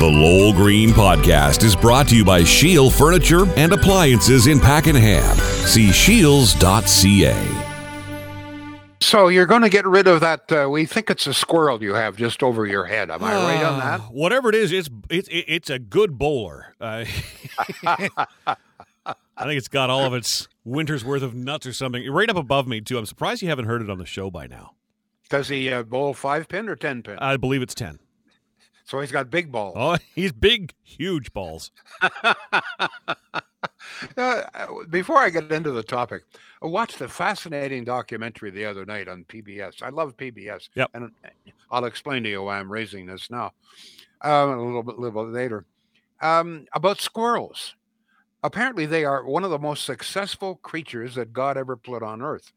The Lowell Green Podcast is brought to you by Shield Furniture and Appliances in Pakenham. See shields.ca. So you're going to get rid of that. Uh, we think it's a squirrel you have just over your head. Am I right on that? Whatever it is, it's it's it's a good bowler. Uh, I think it's got all of its winter's worth of nuts or something right up above me too. I'm surprised you haven't heard it on the show by now. Does he uh, bowl five pin or ten pin? I believe it's ten. So he's got big balls. Oh, he's big, huge balls. uh, before I get into the topic, I watched a fascinating documentary the other night on PBS. I love PBS. Yep. And I'll explain to you why I'm raising this now um, a little bit, little bit later. Um, about squirrels. Apparently, they are one of the most successful creatures that God ever put on earth.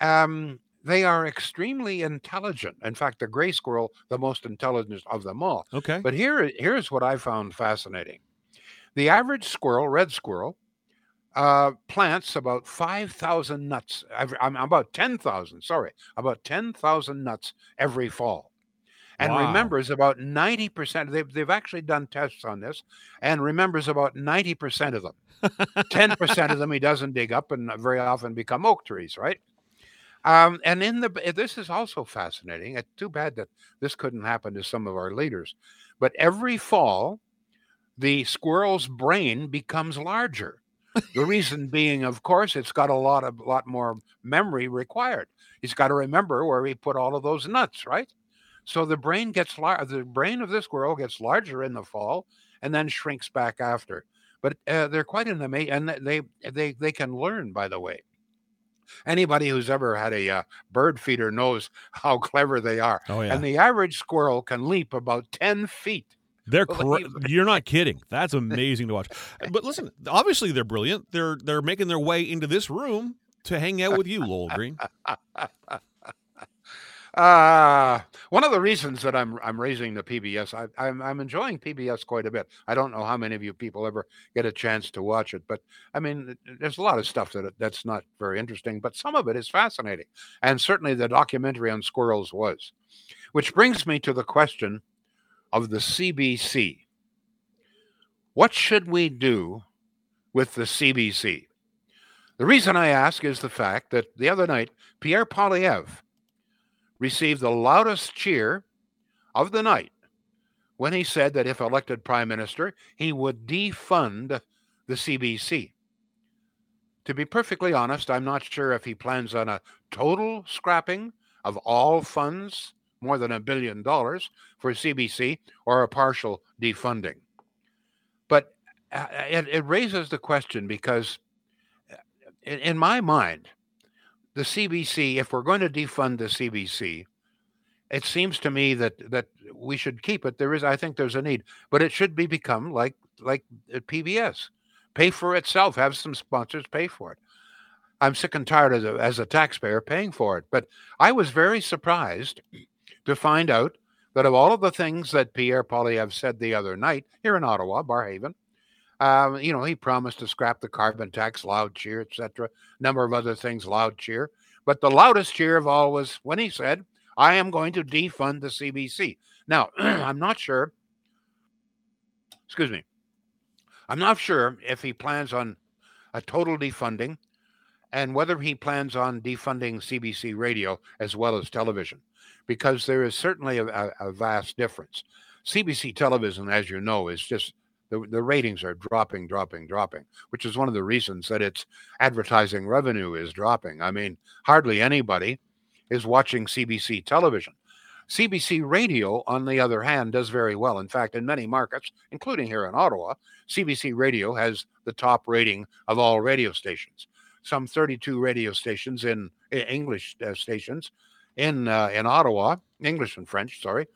Um, they are extremely intelligent. In fact, the gray squirrel, the most intelligent of them all. Okay. But here, here's what I found fascinating. The average squirrel, red squirrel, uh, plants about 5,000 nuts. I'm about 10,000, sorry, about 10,000 nuts every fall. And Wow. remembers about 90%, they've, they've actually done tests on this, and remembers about 90% of them. 10% of them he doesn't dig up and very often become oak trees, right? Um, and in the this is also fascinating. It's too bad that this couldn't happen to some of our leaders. But every fall, the squirrel's brain becomes larger. The reason being, of course, it's got a lot of lot more memory required. He's got to remember where he put all of those nuts, right? So the brain gets lar- the brain of the squirrel gets larger in the fall and then shrinks back after. But uh, they're quite an amazing, and they they they can learn. By the way, anybody who's ever had a uh, bird feeder knows how clever they are. Oh yeah. And the average squirrel can leap about ten feet. They're cra- you're not kidding. That's amazing to watch. But listen, obviously they're brilliant. They're they're making their way into this room to hang out with you, Lowell Green. Uh, one of the reasons that I'm I'm raising the PBS, I, I'm I'm enjoying PBS quite a bit. I don't know how many of you people ever get a chance to watch it, but I mean, there's a lot of stuff that that's not very interesting, but some of it is fascinating, and certainly the documentary on squirrels was. Which brings me to the question of the CBC. What should we do with the CBC? The reason I ask is the fact that the other night Pierre Poilievre received the loudest cheer of the night when he said that if elected prime minister, he would defund the CBC. To be perfectly honest, I'm not sure if he plans on a total scrapping of all funds, more than a billion dollars for CBC, or a partial defunding. But uh, it, it raises the question because, uh, in, in my mind, the CBC, if we're going to defund the CBC, it seems to me that that we should keep it. There is, I think, there's a need, but it should be become like like uh, PBS, pay for itself. Have some sponsors pay for it. I'm sick and tired as a, as a taxpayer paying for it. But I was very surprised to find out that of all of the things that Pierre Poilievre said the other night here in Ottawa, Barrhaven, um, you know, he promised to scrap the carbon tax, loud cheer, etc. Number of other things, loud cheer. But the loudest cheer of all was when he said, "I am going to defund the CBC." Now, I'm not sure. Excuse me. I'm not sure if he plans on a total defunding, and whether he plans on defunding CBC radio as well as television, because there is certainly a, a, a vast difference. CBC television, as you know, is just the, the ratings are dropping, dropping, dropping, which is one of the reasons that its advertising revenue is dropping. I mean, hardly anybody is watching CBC television. CBC radio, on the other hand, does very well. In fact, in many markets, including here in Ottawa, CBC radio has the top rating of all radio stations. Some 32 radio stations in English uh, stations in uh, in Ottawa, English and French, sorry,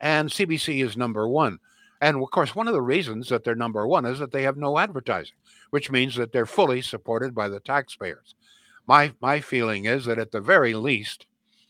and CBC is number one. And of course, one of the reasons that they're number one is that they have no advertising, which means that they're fully supported by the taxpayers. My my feeling is that at the very least,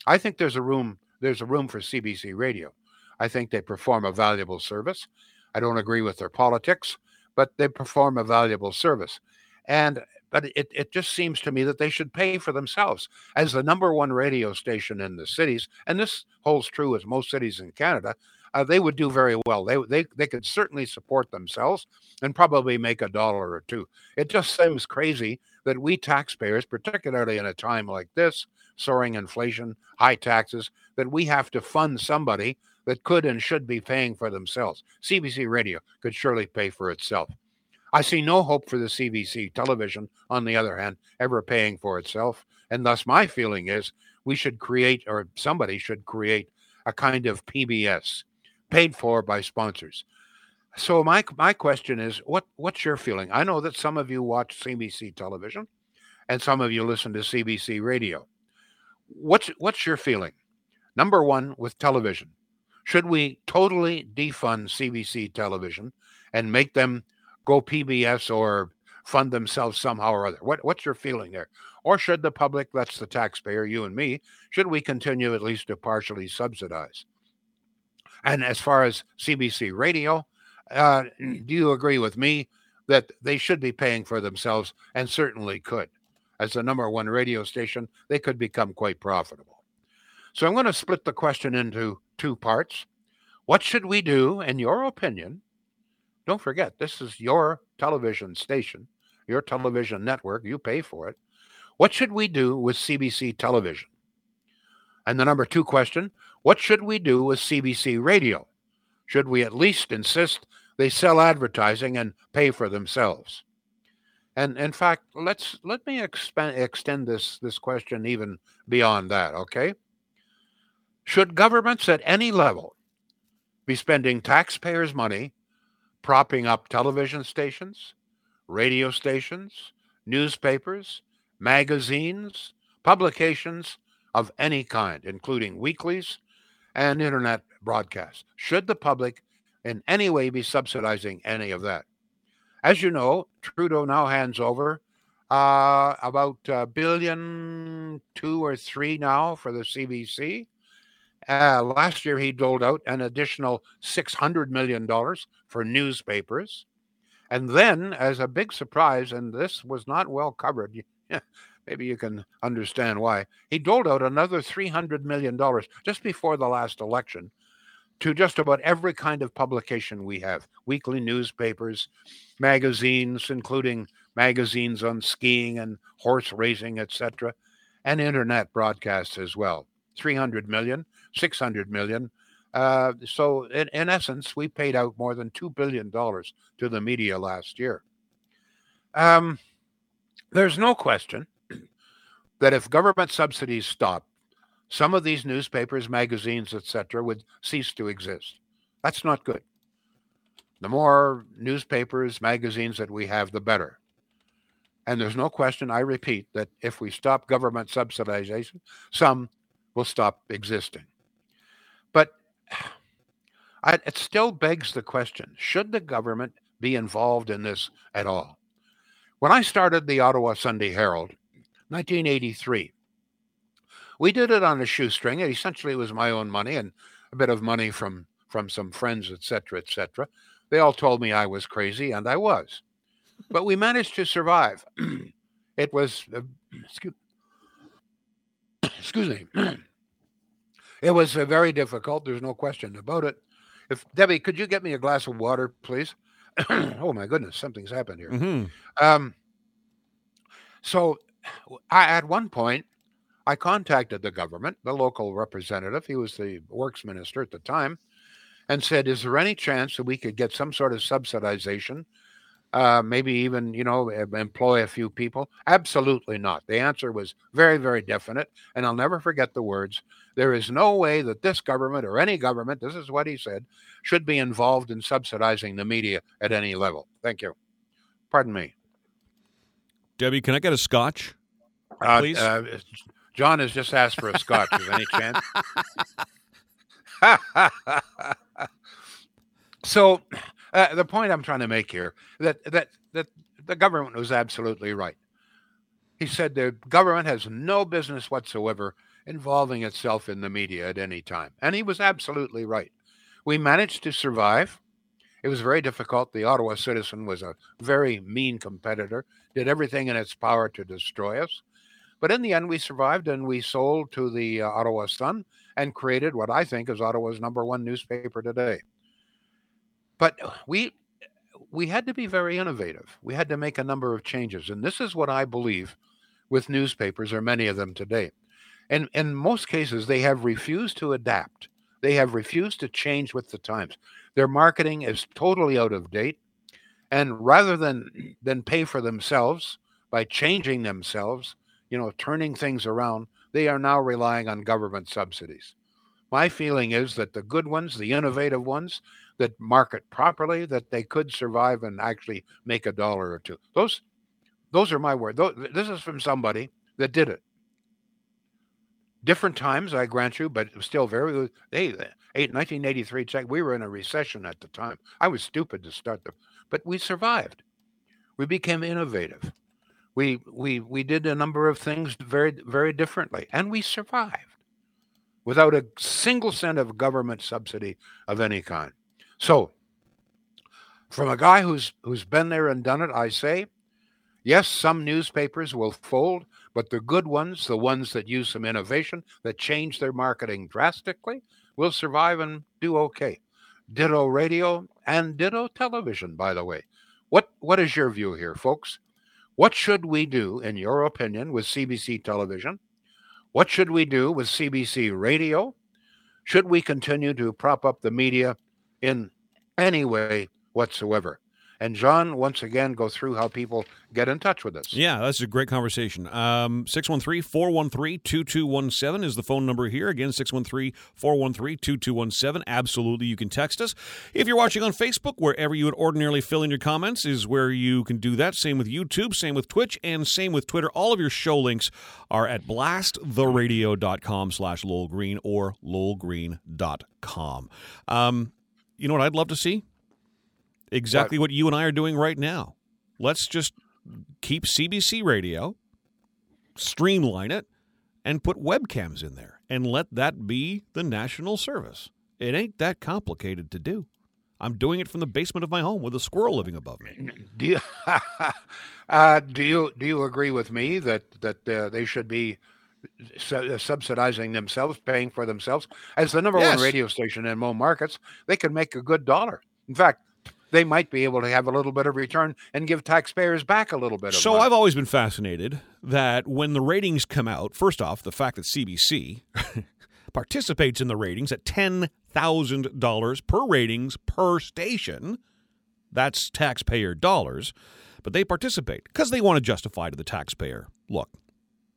I think there's a room there's a room for CBC radio. I think they perform a valuable service. I don't agree with their politics, but they perform a valuable service. And but it, it just seems to me that they should pay for themselves as the number one radio station in the cities, and this holds true with most cities in Canada. Uh, they would do very well. They, they, they could certainly support themselves and probably make a dollar or two. It just seems crazy that we taxpayers, particularly in a time like this, soaring inflation, high taxes, that we have to fund somebody that could and should be paying for themselves. CBC Radio could surely pay for itself. I see no hope for the CBC television, on the other hand, ever paying for itself. And thus, my feeling is we should create, or somebody should create, a kind of PBS paid for by sponsors. So my my question is, what what's your feeling? I know that some of you watch CBC television, and some of you listen to CBC radio. What's what's your feeling? Number one, with television, should we totally defund CBC television and make them go PBS or fund themselves somehow or other? What what's your feeling there? Or should the public, that's the taxpayer, you and me, should we continue at least to partially subsidize? And as far as CBC radio, uh, do you agree with me that they should be paying for themselves and certainly could? As the number one radio station, they could become quite profitable. So I'm going to split the question into two parts. What should we do, in your opinion? Don't forget, this is your television station, your television network. You pay for it. What should we do with CBC television? And the number two question what should we do with CBC radio? Should we at least insist they sell advertising and pay for themselves? And in fact, let's let me extend this this question even beyond that, okay? Should governments at any level be spending taxpayers' money propping up television stations, radio stations, newspapers, magazines, publications of any kind, including weeklies and internet broadcasts. Should the public in any way be subsidizing any of that? As you know, Trudeau now hands over uh, about a billion, two or three now for the CBC. Uh, last year, he doled out an additional $600 million for newspapers. And then, as a big surprise, and this was not well covered, maybe you can understand why, he doled out another $300 million just before the last election to just about every kind of publication we have weekly newspapers, magazines, including magazines on skiing and horse racing, etc., and internet broadcasts as well. 300 million, 600 million. Uh, so, in, in essence, we paid out more than $2 billion to the media last year. Um, there's no question that if government subsidies stop, some of these newspapers, magazines, etc., would cease to exist. That's not good. The more newspapers, magazines that we have, the better. And there's no question, I repeat, that if we stop government subsidization, some will stop existing. But I, it still begs the question should the government be involved in this at all? When I started the Ottawa Sunday Herald, 1983, we did it on a shoestring. And essentially, it was my own money and a bit of money from from some friends, etc., etc. They all told me I was crazy, and I was. But we managed to survive. it was, uh, excuse, excuse me, it was uh, very difficult. There's no question about it. If Debbie, could you get me a glass of water, please? oh my goodness, something's happened here. Mm-hmm. Um, so, I at one point I contacted the government, the local representative. He was the works minister at the time, and said, "Is there any chance that we could get some sort of subsidization? Uh, maybe even you know employ a few people? Absolutely not. The answer was very very definite and i'll never forget the words there is no way that this government or any government this is what he said should be involved in subsidizing the media at any level. Thank you. Pardon me Debbie, can I get a scotch? uh, Please? uh, john has just asked for a scotch is any chance so uh, the point I'm trying to make here that that that the government was absolutely right. He said the government has no business whatsoever involving itself in the media at any time, and he was absolutely right. We managed to survive. It was very difficult. The Ottawa Citizen was a very mean competitor, did everything in its power to destroy us. But in the end, we survived and we sold to the uh, Ottawa Sun and created what I think is Ottawa's number one newspaper today. But we we had to be very innovative. We had to make a number of changes, and this is what I believe with newspapers, or many of them today. And in most cases, they have refused to adapt. They have refused to change with the times. Their marketing is totally out of date. And rather than than pay for themselves by changing themselves, you know, turning things around, they are now relying on government subsidies. My feeling is that the good ones, the innovative ones that market properly, that they could survive and actually make a dollar or two. Those those are my words. This is from somebody that did it. Different times, I grant you, but still very. Hey, 1983 check. We were in a recession at the time. I was stupid to start them, but we survived. We became innovative. We we we did a number of things very very differently, and we survived without a single cent of government subsidy of any kind. So, from a guy who's who's been there and done it, I say, yes, some newspapers will fold, but the good ones, the ones that use some innovation, that change their marketing drastically, will survive and do okay. Ditto radio and ditto television, by the way. What what is your view here, folks? What should we do, in your opinion, with CBC television? What should we do with CBC radio? Should we continue to prop up the media in any way whatsoever? And John, once again, go through how people get in touch with us. Yeah, that's a great conversation. Um, 613 413 2217 is the phone number here. Again, 613 413 2217. Absolutely, you can text us. If you're watching on Facebook, wherever you would ordinarily fill in your comments is where you can do that. Same with YouTube, same with Twitch, and same with Twitter. All of your show links are at blasttheradio.com slash Lowell Green or lowellgreen.com. Um, you know what I'd love to see? Exactly what you and I are doing right now. Let's just keep CBC radio, streamline it, and put webcams in there and let that be the national service. It ain't that complicated to do. I'm doing it from the basement of my home with a squirrel living above me. Do you, uh, do you do you agree with me that that uh, they should be su- subsidizing themselves, paying for themselves as the number yes. one radio station in most markets? They can make a good dollar. In fact, they might be able to have a little bit of return and give taxpayers back a little bit. Of so money. I've always been fascinated that when the ratings come out, first off, the fact that CBC participates in the ratings at ten thousand dollars per ratings per station, that's taxpayer dollars, but they participate because they want to justify to the taxpayer. Look,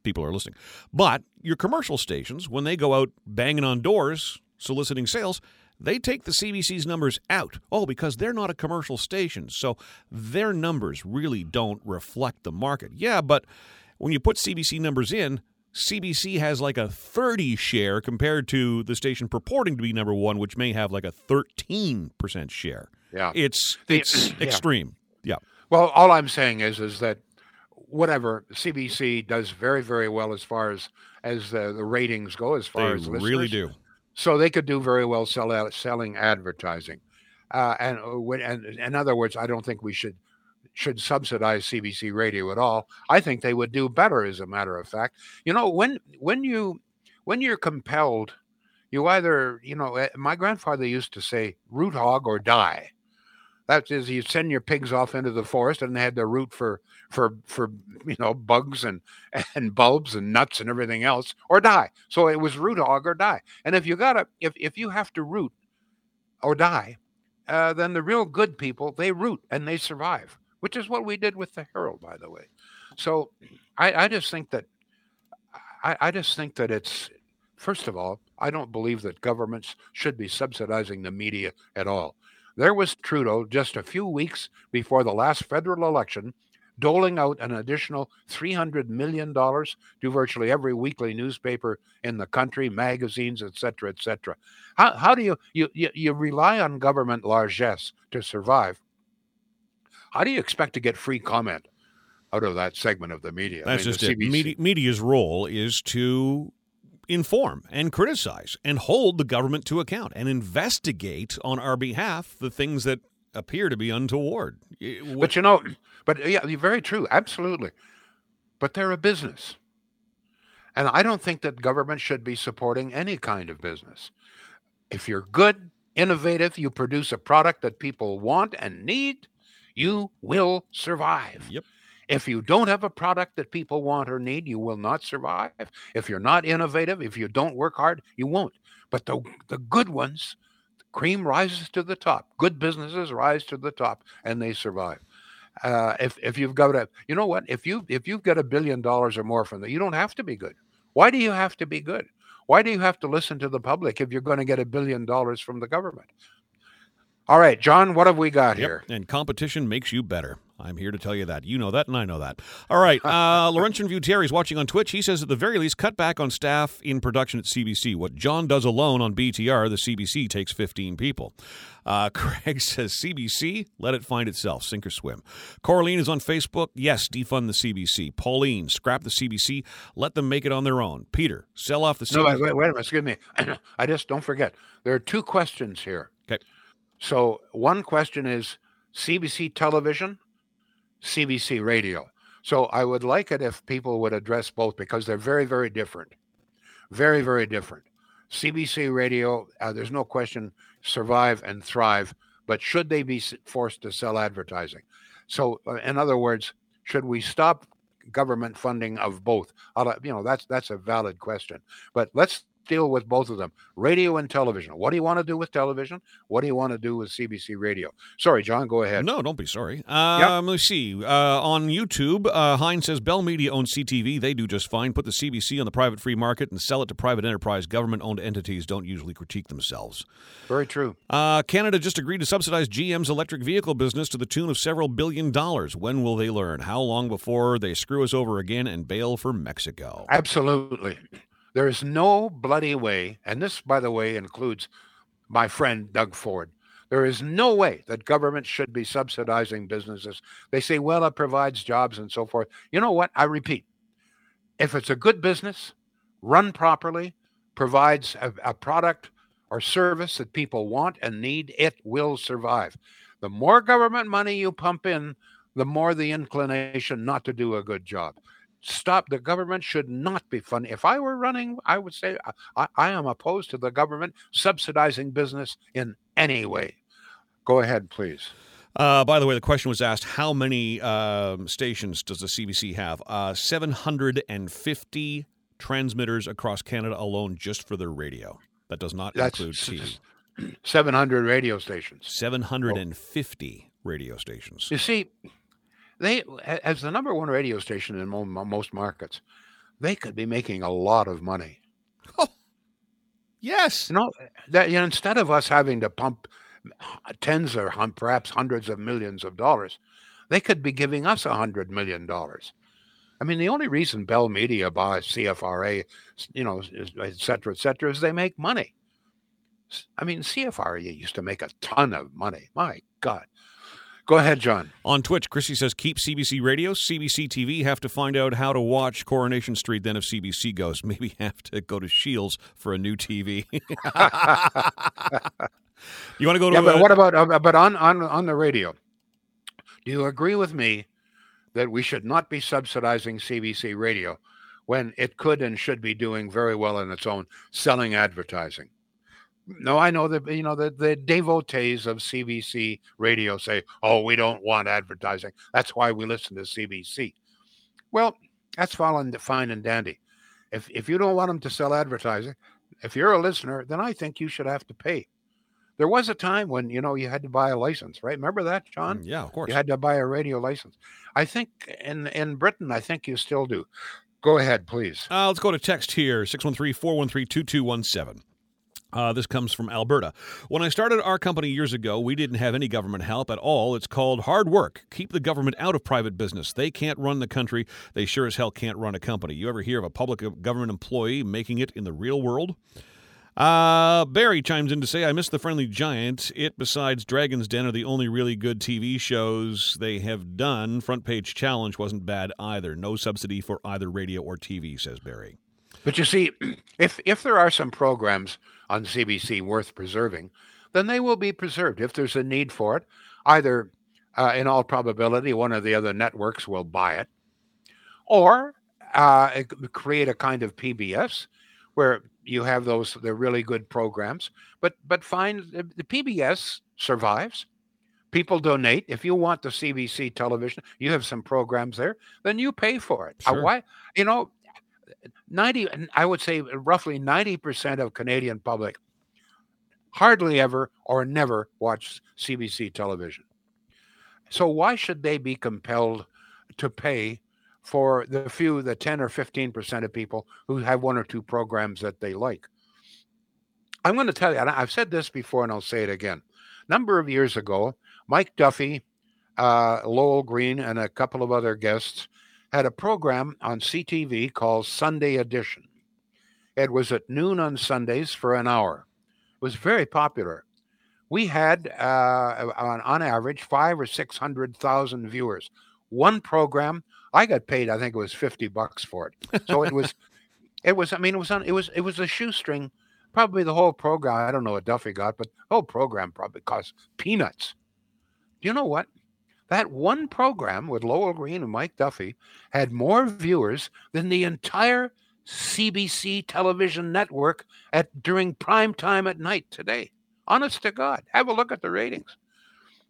people are listening, but your commercial stations, when they go out banging on doors soliciting sales they take the CBC's numbers out. Oh, because they're not a commercial station, so their numbers really don't reflect the market. Yeah, but when you put CBC numbers in, CBC has like a 30 share compared to the station purporting to be number one, which may have like a 13% share. Yeah. It's it's yeah. extreme. Yeah. Well, all I'm saying is is that whatever CBC does very very well as far as as the, the ratings go, as far they as really do. So they could do very well sell selling advertising. Uh, and uh, and in other words, I don't think we should should subsidize CBC radio at all. I think they would do better, as a matter of fact. You know, when when you when you're compelled, you either you know. Eh, my grandfather used to say, "Root hog or die." That is, you send your pigs off into the forest, and they had to root for for for you know bugs and and bulbs and nuts and everything else, or die. So it was root hog or die. And if you gotta, if if you have to root or die, uh, then the real good people they root and they survive, which is what we did with the Herald, by the way. So I, I just think that I, I just think that it's first of all, I don't believe that governments should be subsidizing the media at all. There was Trudeau just a few weeks before the last federal election doling out an additional $300 million to virtually every weekly newspaper in the country, magazines, etc., etc. How, how do you, you, you, rely on government largesse to survive? How do you expect to get free comment out of that segment of the media? That's I mean, just it. Media, media's role is to inform and criticize and hold the government to account and investigate on our behalf the things that appear to be untoward. But you know, but yeah, very true, absolutely. But they're a business. And I don't think that government should be supporting any kind of business. If you're good, innovative, you produce a product that people want and need, you will survive. Yep. If you don't have a product that people want or need, you will not survive. If you're not innovative, if you don't work hard, you won't. But the, the good ones, the cream rises to the top. Good businesses rise to the top and they survive. Uh, if if you've got a, you know what? If you if you've got a billion dollars or more from that, you don't have to be good. Why do you have to be good? Why do you have to listen to the public if you're going to get a billion dollars from the government? All right, John, what have we got Yep. here? And competition makes you better. I'm here to tell you that. You know that, and I know that. All right. Uh, Laurentian View Terry's watching on Twitch. He says, at the very least, cut back on staff in production at CBC. What John does alone on BTR, the CBC takes 15 people. Uh, Craig says, CBC, let it find itself. Sink or swim. Coraline is on Facebook. Yes, defund the CBC. Pauline, scrap the CBC. Let them make it on their own. Peter, sell off the No, CBC. wait, wait, wait a minute. Excuse me. I just don't forget. There are two questions here. Okay. So one question is CBC television, CBC radio. So I would like it if people would address both because they're very, very different. Very, very different. CBC radio, uh, there's no question, survive and thrive, but should they be forced to sell advertising? So, uh, in other words, should we stop government funding of both? You know, that's that's a valid question. But let's deal with both of them radio and television. What do you want to do with television? What do you want to do with CBC radio? Sorry, John, go ahead. No, don't be sorry. Um, Let's see. Uh, on YouTube, uh, Hines says Bell Media owns CTV. They do just fine. Put the CBC on the private free market and sell it to private enterprise. Government owned entities don't usually critique themselves. Very true. Uh, Canada just agreed to subsidize GM's electric vehicle business to the tune of several billion dollars. When will they learn? How long before they screw us over again and bail for Mexico? Absolutely. There is no bloody way, and this, by the way, includes my friend Doug Ford. There is no way that government should be subsidizing businesses. They say, well, it provides jobs and so forth. You know what? I repeat if it's a good business, run properly, provides a, a product or service that people want and need, it will survive. The more government money you pump in, the more the inclination not to do a good job stop the government should not be funding if i were running i would say I, I am opposed to the government subsidizing business in any way go ahead please Uh, by the way, the question was asked: How many um, stations does the CBC have? Uh, Seven hundred and fifty transmitters across Canada alone, just for their radio. That does not That's include TV. 700 radio stations Seven hundred and fifty radio stations. you see they as the number one radio station in mo- mo- most markets they could be making a lot of money. Oh, Yes. you know that you know, instead of us having to pump uh, tens or perhaps hundreds of millions of dollars they could be giving us a hundred million dollars. I mean the only reason bell media buys cfra you know et cetera et cetera is they make money. I mean cfra used to make a ton of money. My god go ahead john On Twitch, Chrissy says, keep CBC radio, CBC TV. Have to find out how to watch Coronation Street. Then, if CBC goes, maybe have to go to Shields for a new TV. you want to go to? yeah, but what about uh, but on on on the radio? Do you agree with me that we should not be subsidizing CBC radio when it could and should be doing very well on its own, selling advertising? No, I know that you know the, the devotees of CBC radio say, "Oh, we don't want advertising. That's why we listen to CBC." Well, that's fine and dandy. If if you don't want them to sell advertising, if you're a listener, then I think you should have to pay. There was a time when you know you had to buy a license, right? Remember that, John? yeah, of course. You had to buy a radio license. I think in in Britain, I think you still do. Go ahead, please. Uh, let's go to text here 613 413 2217. Uh, this comes from Alberta. When I started our company years ago, we didn't have any government help at all. It's called hard work. Keep the government out of private business. They can't run the country. They sure as hell can't run a company. You ever hear of a public government employee making it in the real world? Uh, Barry chimes in to say, I miss the Friendly Giant. It, besides Dragon's Den, are the only really good TV shows they have done. Front Page Challenge wasn't bad either. No subsidy for either radio or TV, says Barry. But you see, if if there are some programs on CBC worth preserving, then they will be preserved. If there's a need for it, either uh, in all probability one of the other networks will buy it, or uh, create a kind of PBS where you have those they're really good programs, but but find the, the PBS survives. People donate. If you want the CBC television, you have some programs there, then you pay for it. Uh, why? You know, 90 I would say roughly 90% of Canadian public hardly ever or never watch CBC television. So why should they be compelled to pay for the few, the 10 or 15% of people who have one or two programs that they like? I'm going to tell you, I've said this before and I'll say it again. A number of years ago, Mike Duffy, uh, Lowell Green, and a couple of other guests had a program on CTV called Sunday Edition. It was at noon on Sundays for an hour. It was very popular. We had, uh, on, on average, five or six hundred thousand viewers. One program, I got paid. I think it was fifty bucks for it. So it was, it was. I mean, it was on. It was. It was a shoestring. Probably the whole program. I don't know what Duffy got, but the whole program probably cost peanuts. Do you know what? That one program with Lowell Green and Mike Duffy had more viewers than the entire CBC television network at during prime time at night today. Honest to God, have a look at the ratings.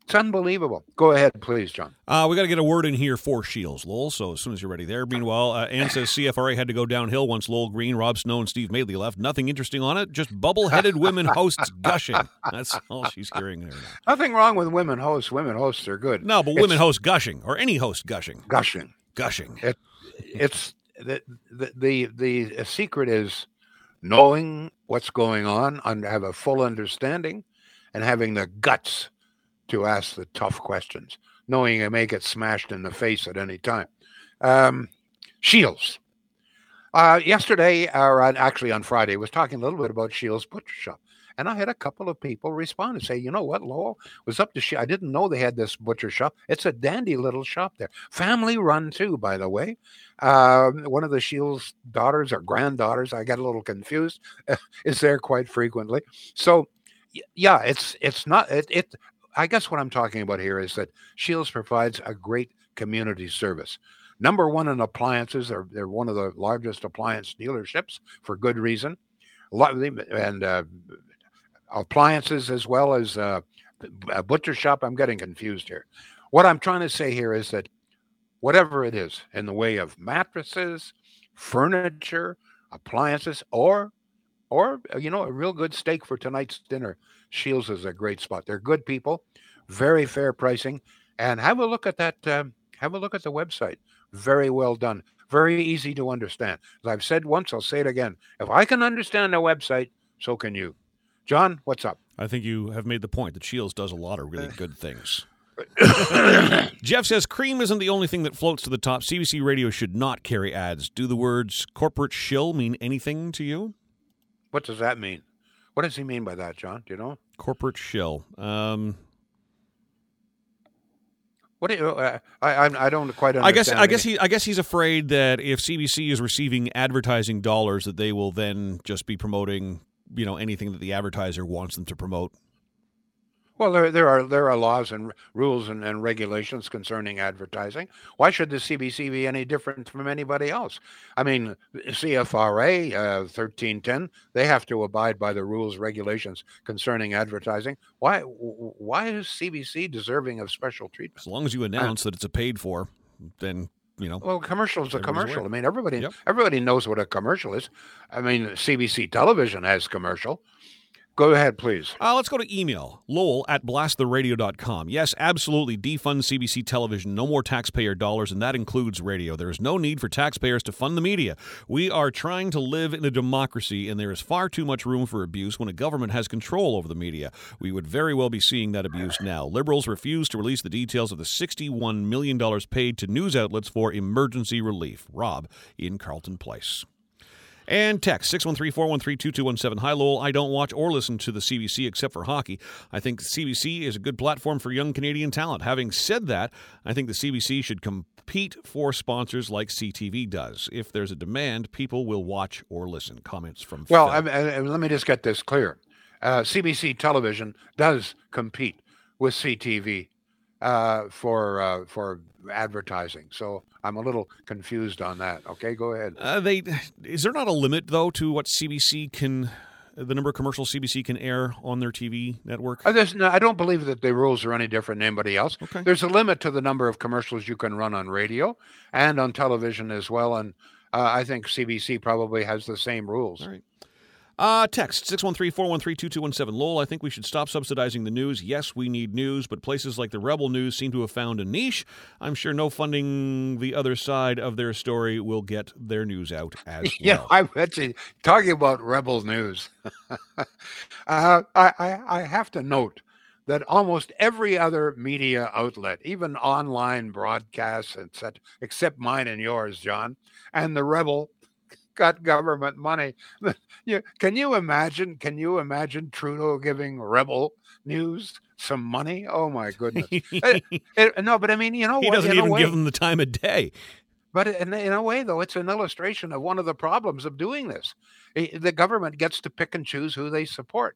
It's unbelievable. Go ahead, please, John. Uh, we got to get a word in here for Shields, Lowell. So as soon as you're ready there. Meanwhile, uh, Ann says CFRA had to go downhill once Lowell Green, Rob Snow, and Steve Madeley left. Nothing interesting on it. Just bubble-headed women hosts gushing. That's all she's hearing there. Nothing wrong with women hosts. Women hosts are good. No, but It's women hosts gushing, or any host gushing, gushing. gushing. It's the the the, the secret is knowing what's going on and have a full understanding, and having the guts to ask the tough questions, knowing you may get smashed in the face at any time. Um, Shields. Uh, yesterday, or actually on Friday, was talking a little bit about Shields Butcher Shop. And I had a couple of people respond and say, you know what, Lowell was up to Shields. I didn't know they had this butcher shop. It's a dandy little shop there. Family run, too, by the way. Um, one of the Shields daughters or granddaughters, I get a little confused, is there quite frequently. So, yeah, it's it's not it, it. I guess what I'm talking about here is that Shields provides a great community service. Number one in appliances, they're, they're one of the largest appliance dealerships for good reason. And uh, appliances as well as uh, a butcher shop. I'm getting confused here. What I'm trying to say here is that whatever it is in the way of mattresses, furniture, appliances, or or you know a real good steak for tonight's dinner, Shields is a great spot. They're good people, very fair pricing, and have a look at that. Um, have a look at the website. Very well done. Very easy to understand. As I've said once, I'll say it again. If I can understand a website, so can you. John, what's up? I think you have made the point that Shields does a lot of really good things. Jeff says cream isn't the only thing that floats to the top. CBC radio should not carry ads. Do the words corporate shill mean anything to you? What does that mean? What does he mean by that, John? Do you know? Corporate shill. Um, What do you? Uh, I I I don't quite understand. I guess I guess he I guess he's afraid that if CBC is receiving advertising dollars, that they will then just be promoting you know anything that the advertiser wants them to promote. Well, there there are there are laws and rules and, and regulations concerning advertising. Why should the CBC be any different from anybody else? I mean, CFRA uh, thirteen ten they have to abide by the rules regulations concerning advertising. Why why is CBC deserving of special treatment? As long as you announce that it's a paid for, then you know. Well, commercial is a commercial. aware. I mean, everybody Yep. everybody knows what a commercial is. I mean, CBC television has commercial. Go ahead, please. Uh, let's go to email lowell at blasttheradio.com. Yes, absolutely. Defund CBC television. No more taxpayer dollars, and that includes radio. There is no need for taxpayers to fund the media. We are trying to live in a democracy, and there is far too much room for abuse when a government has control over the media. We would very well be seeing that abuse now. Liberals refuse to release the details of the $61 million paid to news outlets for emergency relief. Rob in Carleton Place. And text 613 413 2217. Hi, Lowell. I don't watch or listen to the CBC except for hockey. I think the CBC is a good platform for young Canadian talent. Having said that, I think the CBC should compete for sponsors like CTV does. If there's a demand, people will watch or listen. Comments from Well, I, I, let me just get this clear. Uh, CBC television does compete with CTV uh, for uh, for advertising. So I'm a little confused on that. Okay, go ahead. Uh, they is there not a limit though to what CBC can the number of commercials CBC can air on their TV network? Uh, no, I don't believe that the rules are any different than anybody else. Okay. There's a limit to the number of commercials you can run on radio and on television as well. And uh, I think CBC probably has the same rules. All right. Uh, text 613 413 2217. Lowell, I think we should stop subsidizing the news. Yes, we need news, but places like the Rebel News seem to have found a niche. I'm sure no funding the other side of their story will get their news out as yeah, well. Yeah, I bet you. Talking about Rebel News, uh, I, I, I have to note that almost every other media outlet, even online broadcasts, etc., except mine and yours, John, and the Rebel got government money. you, can you imagine? Can you imagine Trudeau giving Rebel News some money? Oh my goodness! it, it, no, but I mean, you know, what? he what, doesn't even way- give them the time of day. But in, in a way, though, it's an illustration of one of the problems of doing this. The government gets to pick and choose who they support.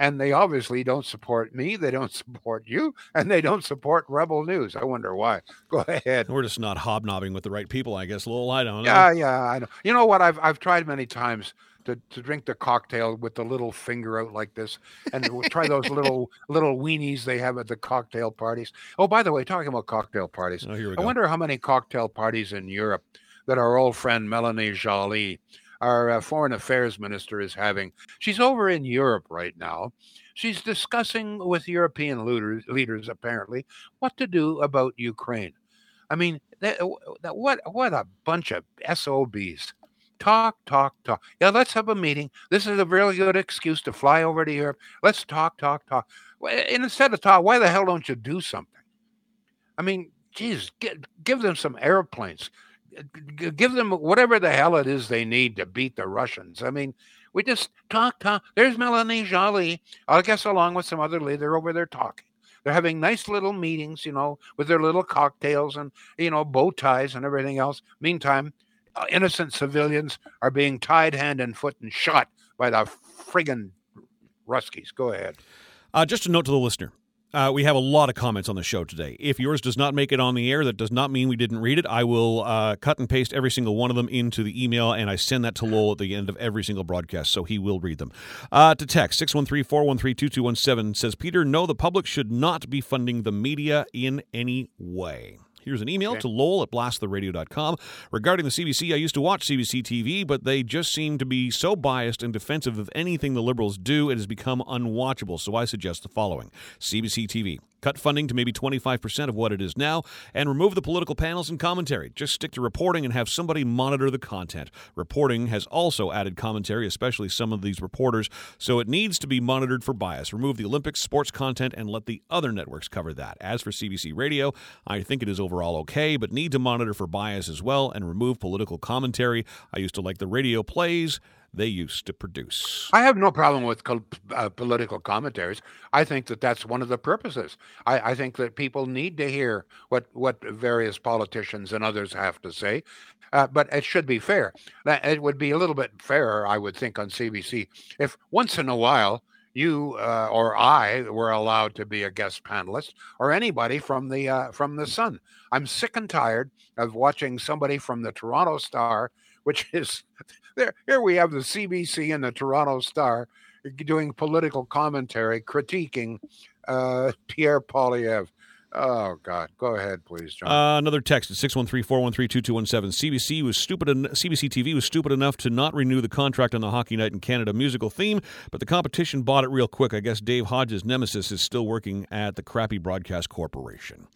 And they obviously don't support me. They don't support you. And they don't support Rebel News. I wonder why. Go ahead. We're just not hobnobbing with the right people, I guess. Lowell, I don't know. Yeah, yeah, I know. You know what? I've I've tried many times to, to drink the cocktail with the little finger out like this, and we'll try those little little weenies they have at the cocktail parties. Oh, by the way, talking about cocktail parties, Oh, I go. wonder how many cocktail parties in Europe that our old friend Melanie Joly, our uh, foreign affairs minister, is having. She's over in Europe right now. She's discussing with European leaders, leaders apparently, what to do about Ukraine. I mean, that, that, what what a bunch of SOBs. Talk, talk, talk. Yeah, let's have a meeting. This is a really good excuse to fly over to Europe. Let's talk, talk, talk. And instead of talk, why the hell don't you do something? I mean, geez, give, give them some airplanes. Give them whatever the hell it is they need to beat the Russians. I mean, we just talk, talk. There's Melanie Joly, I guess, along with some other leader over there talking. They're having nice little meetings, you know, with their little cocktails and, you know, bow ties and everything else. Meantime, uh, innocent civilians are being tied hand and foot and shot by the friggin' Ruskies. Go ahead. Uh, just a note to the listener. Uh, we have a lot of comments on the show today. If yours does not make it on the air, that does not mean we didn't read it. I will uh, cut and paste every single one of them into the email, and I send that to Lowell at the end of every single broadcast, so he will read them. Uh, to text 613 413 2217 says Peter, no, the public should not be funding the media in any way. Here's an email Okay. to Lowell at blasttheradio.com. Regarding the CBC, I used to watch CBC TV, but they just seem to be so biased and defensive of anything the Liberals do, it has become unwatchable. So I suggest the following CBC TV. Cut funding to maybe 25% of what it is now and remove the political panels and commentary. Just stick to reporting and have somebody monitor the content. Reporting has also added commentary, especially some of these reporters, so it needs to be monitored for bias. Remove the Olympics, sports content, and let the other networks cover that. As for CBC Radio, I think it is overall okay, but need to monitor for bias as well and remove political commentary. I used to like the radio plays they used to produce. I have no problem with uh, political commentaries. I think that that's one of the purposes. I, I think that people need to hear what what various politicians and others have to say, uh, but it should be fair. It would be a little bit fairer, I would think, on CBC if once in a while you uh, or I were allowed to be a guest panelist, or anybody from the uh, from the Sun. I'm sick and tired of watching somebody from the Toronto Star, which is there. Here we have the CBC and the Toronto Star doing political commentary, critiquing uh, Pierre Poilievre. Oh God, go ahead, please, John. Uh, another text at 613-413-2217. CBC was stupid. En- CBC TV was stupid enough to not renew the contract on the Hockey Night in Canada musical theme, but the competition bought it real quick. I guess Dave Hodge's nemesis is still working at the crappy broadcast corporation.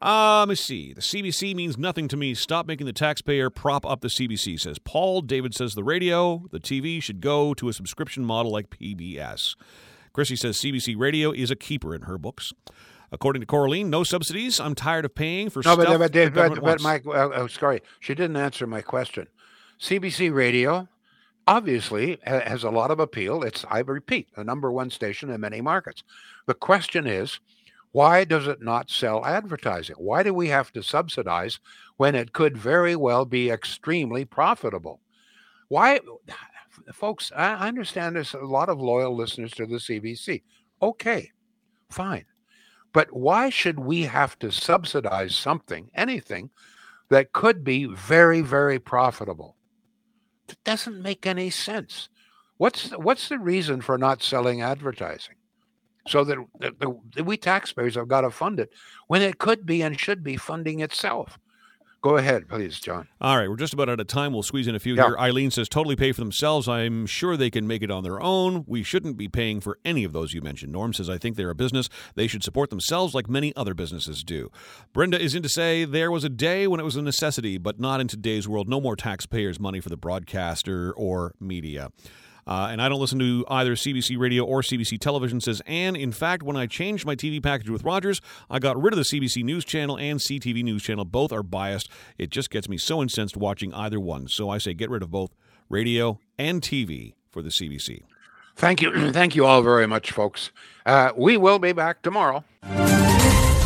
Uh, let me see. The CBC means nothing to me. Stop making the taxpayer prop up the CBC, says Paul. David says the radio, the TV should go to a subscription model like PBS. Chrissy says CBC radio is a keeper in her books. According to Coraline, no subsidies. I'm tired of paying for no, stuff but but, but, but, wants. my uh, uh, sorry, she didn't answer my question. CBC Radio obviously has a lot of appeal. It's I repeat, the number one station in many markets. The question is, why does it not sell advertising? Why do we have to subsidize when it could very well be extremely profitable? Why, folks? I understand there's a lot of loyal listeners to the CBC. Okay, fine. But why should we have to subsidize something, anything, that could be very, very profitable? It doesn't make any sense. What's the, what's the reason for not selling advertising? So that, that, that we taxpayers have got to fund it when it could be and should be funding itself. Go ahead, please, John. All right, we're just about out of time. We'll squeeze in a few Yeah. here. Eileen says, totally pay for themselves. I'm sure they can make it on their own. We shouldn't be paying for any of those you mentioned. Norm says, I think they're a business. They should support themselves like many other businesses do. Brenda is in to say, there was a day when it was a necessity, but not in today's world. No more taxpayers' money for the broadcaster or media. Uh, and I don't listen to either CBC radio or CBC television, says Anne. In fact, when I changed my TV package with Rogers, I got rid of the CBC News Channel and CTV News Channel. Both are biased. It just gets me so incensed watching either one. So I say get rid of both radio and TV for the CBC. Thank you. Thank you all very much, folks. Uh, we will be back tomorrow.